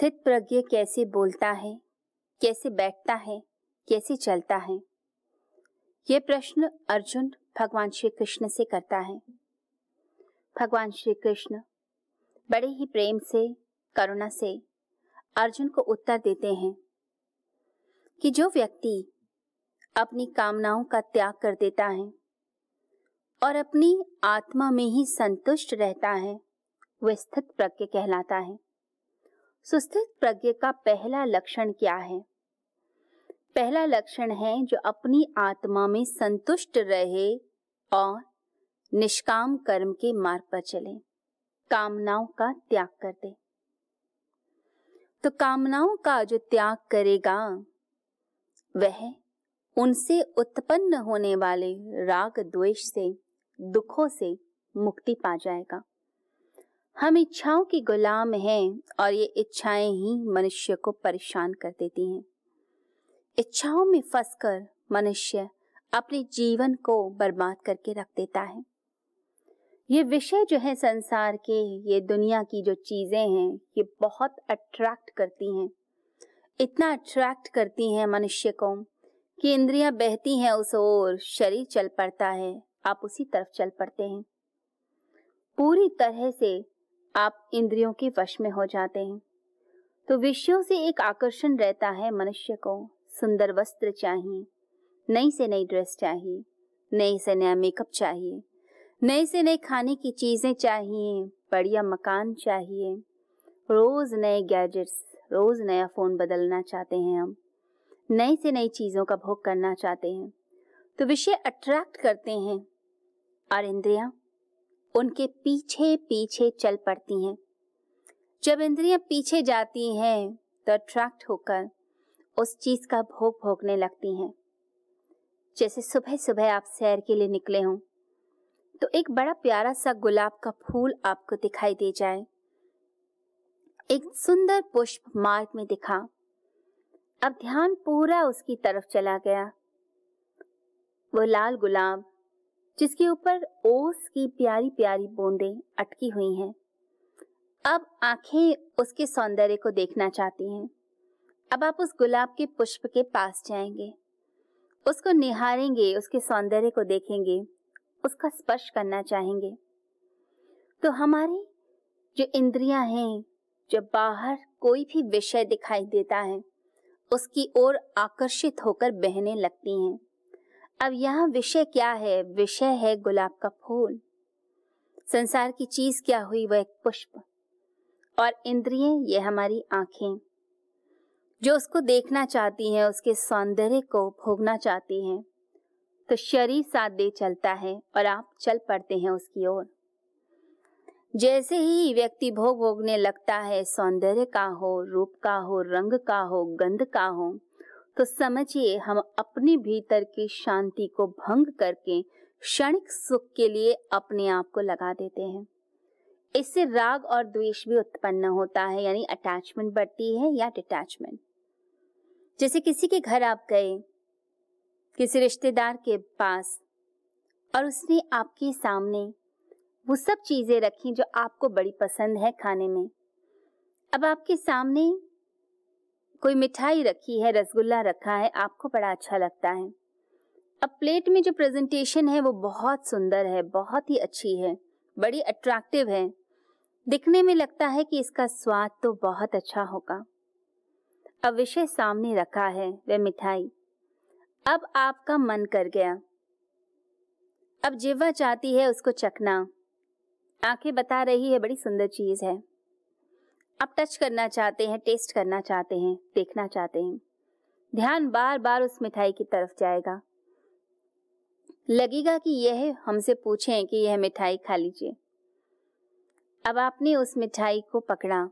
स्थित प्रज्ञ कैसे बोलता है, कैसे बैठता है, कैसे चलता है? ये प्रश्न अर्जुन भगवान श्री कृष्ण से करता है। भगवान श्री कृष्ण बड़े ही प्रेम से, करुणा से अर्जुन को उत्तर देते हैं कि जो व्यक्ति अपनी कामनाओं का त्याग कर देता है और अपनी आत्मा में ही संतुष्ट रहता है, वह स्थित प्रज्ञ कहलाता है। सुस्थित प्रज्ञ का पहला लक्षण क्या है? पहला लक्षण है जो अपनी आत्मा में संतुष्ट रहे और निष्काम कर्म के मार्ग पर चले। कामनाओं का त्याग कर दे। तो कामनाओं का जो त्याग करेगा, वह उनसे उत्पन्न होने वाले राग द्वेष से, दुखों से मुक्ति पा जाएगा। हम इच्छाओं की गुलाम हैं और ये इच्छाएँ ही मनुष्य को परेशान कर देती हैं। इच्छाओं में फंसकर मनुष्य अपने जीवन को बर्बाद करके रख देता है। ये विषय जो है संसार के, ये दुनिया की जो चीज़ें हैं, ये बहुत अट्रैक्ट करती हैं। इतना अट्रैक्ट करती हैं मनुष्य को कि इंद्रियाँ बहती हैं उस ओर, शरीर चल पड़ता है, आप उसी तरफ़ चल पड़ते हैं। पूरी तरह से आप इंद्रियों के वश में हो जाते हैं। तो विषयों से एक आकर्षण रहता है मनुष्य को। सुंदर वस्त्र चाहिए, नई से नई ड्रेस चाहिए, नई से नया मेकअप चाहिए, नई से नई खाने की चीज़ें चाहिए, बढ़िया मकान चाहिए। रोज नए गैजेट्स रोज नया फ़ोन बदलना चाहते हैं हम, नई से नई चीज़ों का भोग करना चाहते हैं। तो विषय अट्रैक्ट करते हैं। और इंद्रियाँ? उनके पीछे पीछे चल पड़ती हैं। जब इंद्रियाँ पीछे जाती हैं तो अट्रैक्ट होकर उस चीज़ का भोग भोगने लगती हैं। जैसे सुबह सुबह आप सैर के लिए निकले हों तो एक बड़ा प्यारा सा गुलाब का फूल आपको दिखाई दे जाए। एक सुंदर पुष्प मार्ग में दिखा। अब ध्यान पूरा उसकी तरफ़ चला गया। वो लाल गुलाब जिसके ऊपर ओस की प्यारी प्यारी बूंदें अटकी हुई हैं। अब आँखें उसके सौंदर्य को देखना चाहती हैं। अब आप उस गुलाब के पुष्प के पास जाएँगे। उसको निहारेंगे, उसके सौंदर्य को देखेंगे, उसका स्पर्श करना चाहेंगे। तो हमारी जो इंद्रियाँ हैं जब बाहर कोई भी विषय दिखाई देता है, उसकी ओर आकर्षित होकर बहने लगती हैं। अब यहाँ विषय क्या है? विषय है गुलाब का फूल। संसार की चीज़ क्या हुई? वह एक पुष्प। और इंद्रिय, ये हमारी आँखें। जो उसको देखना चाहती हैं, उसके सौंदर्य को भोगना चाहती हैं। तो शरीर साथ दे चलता है और आप चल पड़ते हैं उसकी ओर। जैसे ही व्यक्ति भोग भोगने लगता है, सौंदर्य का हो, रूप का हो, रंग का हो, गंध का हो तो समझिए, हम अपने भीतर की शांति को भंग करके क्षणिक सुख के लिए अपने आप को लगा देते हैं। इससे राग और द्वेष भी उत्पन्न होता है, यानी अटैचमेंट बढ़ती है या डिटैचमेंट जैसे किसी के घर आप गए, किसी रिश्तेदार के पास, और उसने आपके सामने वो सब चीज़ें रखी जो आपको बड़ी पसंद है खाने में। अब आपके सामने कोई मिठाई रखी है, रसगुल्ला रखा है, आपको बड़ा अच्छा लगता है। अब प्लेट में जो प्रेजेंटेशन है, वो बहुत सुंदर है, बहुत ही अच्छी है, बड़ी अट्रैक्टिव है। दिखने में लगता है कि इसका स्वाद तो बहुत अच्छा होगा। अब विषय सामने रखा है, वह मिठाई। अब आपका मन कर गया। अब जिवा चाहती है, उसको चखना। आँखें बता रही है, बड़ी सुंदर चीज़ है। अब टच करना चाहते हैं टेस्ट करना चाहते हैं, देखना चाहते हैं। ध्यान बार बार उस मिठाई की तरफ़ जाएगा। लगेगा कि यह हमसे पूछें कि यह मिठाई खा लीजिए। अब आपने उस मिठाई को पकड़ा।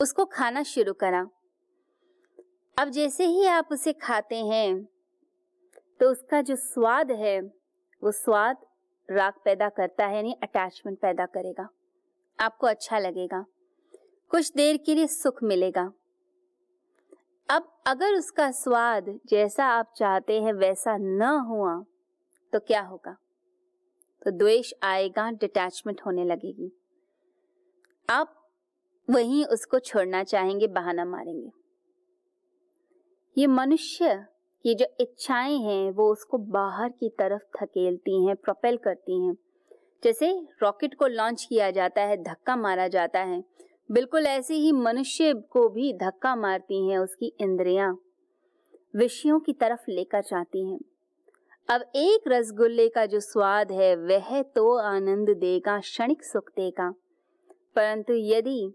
उसको खाना शुरू करा। अब जैसे ही आप उसे खाते हैं तो उसका जो स्वाद है, वो स्वाद राग पैदा करता है, यानी अटैचमेंट पैदा करेगा। आपको अच्छा लगेगा। कुछ देर के लिए सुख मिलेगा। अब अगर उसका स्वाद जैसा आप चाहते हैं वैसा न हुआ तो क्या होगा? तो द्वेष आएगा डिटैचमेंट होने लगेगी। आप वहीं उसको छोड़ना चाहेंगे, बहाना मारेंगे। ये मनुष्य ये जो इच्छाएँ हैं, वो उसको बाहर की तरफ़ धकेलती हैं प्रोपेल करती हैं। जैसे रॉकेट को लॉन्च किया जाता है, धक्का मारा जाता है बिल्कुल ऐसे ही मनुष्य को भी धक्का मारती हैं उसकी इंद्रियाँ, विषयों की तरफ़ लेकर जाती हैं। अब एक रसगुल्ले का जो स्वाद है, वह तो आनंद देगा, क्षणिक सुख देगा। परंतु यदि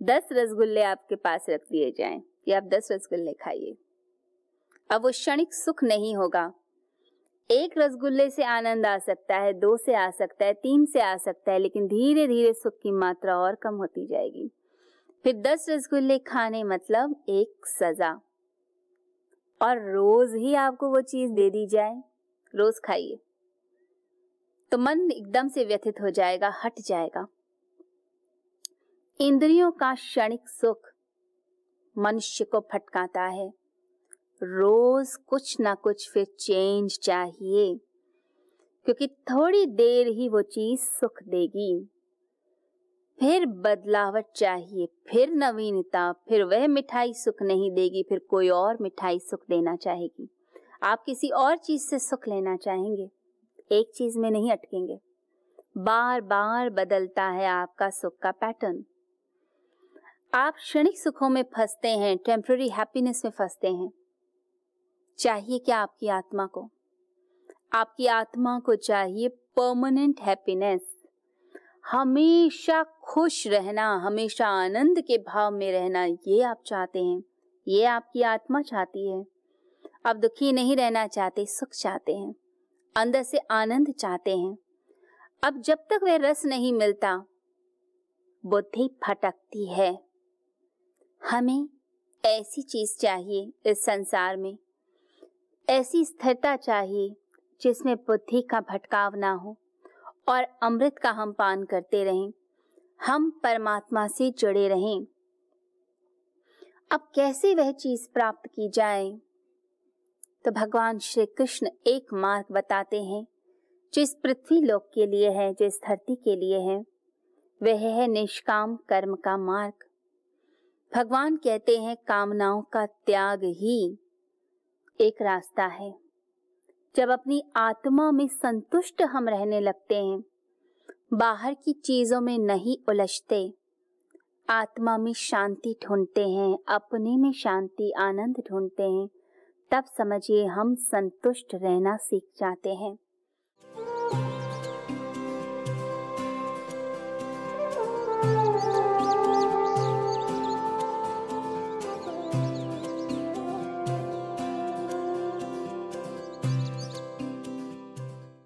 दस रसगुल्ले आपके पास रख दिए जाएँ कि आप दस रसगुल्ले खाइए, अब वो क्षणिक सुख नहीं होगा। एक रसगुल्ले से आनंद आ सकता है, दो से आ सकता है, तीन से आ सकता है, लेकिन धीरे धीरे सुख की मात्रा और कम होती जाएगी। फिर दस रसगुल्ले खाने मतलब एक सजा। और रोज ही आपको वो चीज़ दे दी जाए। रोज खाइए। तो मन एकदम से व्यथित हो जाएगा, हट जाएगा। इंद्रियों का क्षणिक सुख मनुष्य को फटकाता है। रोज कुछ ना कुछ फिर चेंज चाहिए। क्योंकि थोड़ी देर ही वो चीज़ सुख देगी। फिर बदलावट चाहिए, फिर नवीनता, फिर वह मिठाई सुख नहीं देगी, फिर कोई और मिठाई सुख देना चाहेगी। आप किसी और चीज़ से सुख लेना चाहेंगे, एक चीज़ में नहीं अटकेंगे। बार बार बदलता है आपका सुख का पैटर्न आप क्षणिक सुखों में फंसते हैं टेम्पररी हैप्पीनेस में फंसते हैं। चाहिए क्या आपकी आत्मा को? आपकी आत्मा को चाहिए परमानेंट हैप्पीनेस हमेशा खुश रहना, हमेशा आनंद के भाव में रहना, ये आप चाहते हैं, ये आपकी आत्मा चाहती है। आप दुखी नहीं रहना चाहते, सुख चाहते हैं, अंदर से आनंद चाहते हैं। अब जब तक वह रस नहीं मिलता, बुद्धि फटकती है। हमें ऐसी चीज़ चाहिए इस संसार में ऐसी स्थिरता चाहिए जिसमें बुद्धि का भटकाव ना हो और अमृत का हम पान करते रहें। हम परमात्मा से जुड़े रहें। अब कैसे वह चीज़ प्राप्त की जाए? तो भगवान श्री कृष्ण एक मार्ग बताते हैं जो इस पृथ्वी लोक के लिए है जो इस धरती के लिए है। वह है निष्काम कर्म का मार्ग। भगवान कहते हैं, कामनाओं का त्याग ही। एक रास्ता है। जब अपनी आत्मा में संतुष्ट हम रहने लगते हैं, बाहर की चीज़ों में नहीं उलझते, आत्मा में शांति ढूंढते हैं, अपने में शांति, आनंद ढूंढते हैं, तब समझिए हम संतुष्ट रहना सीख जाते हैं।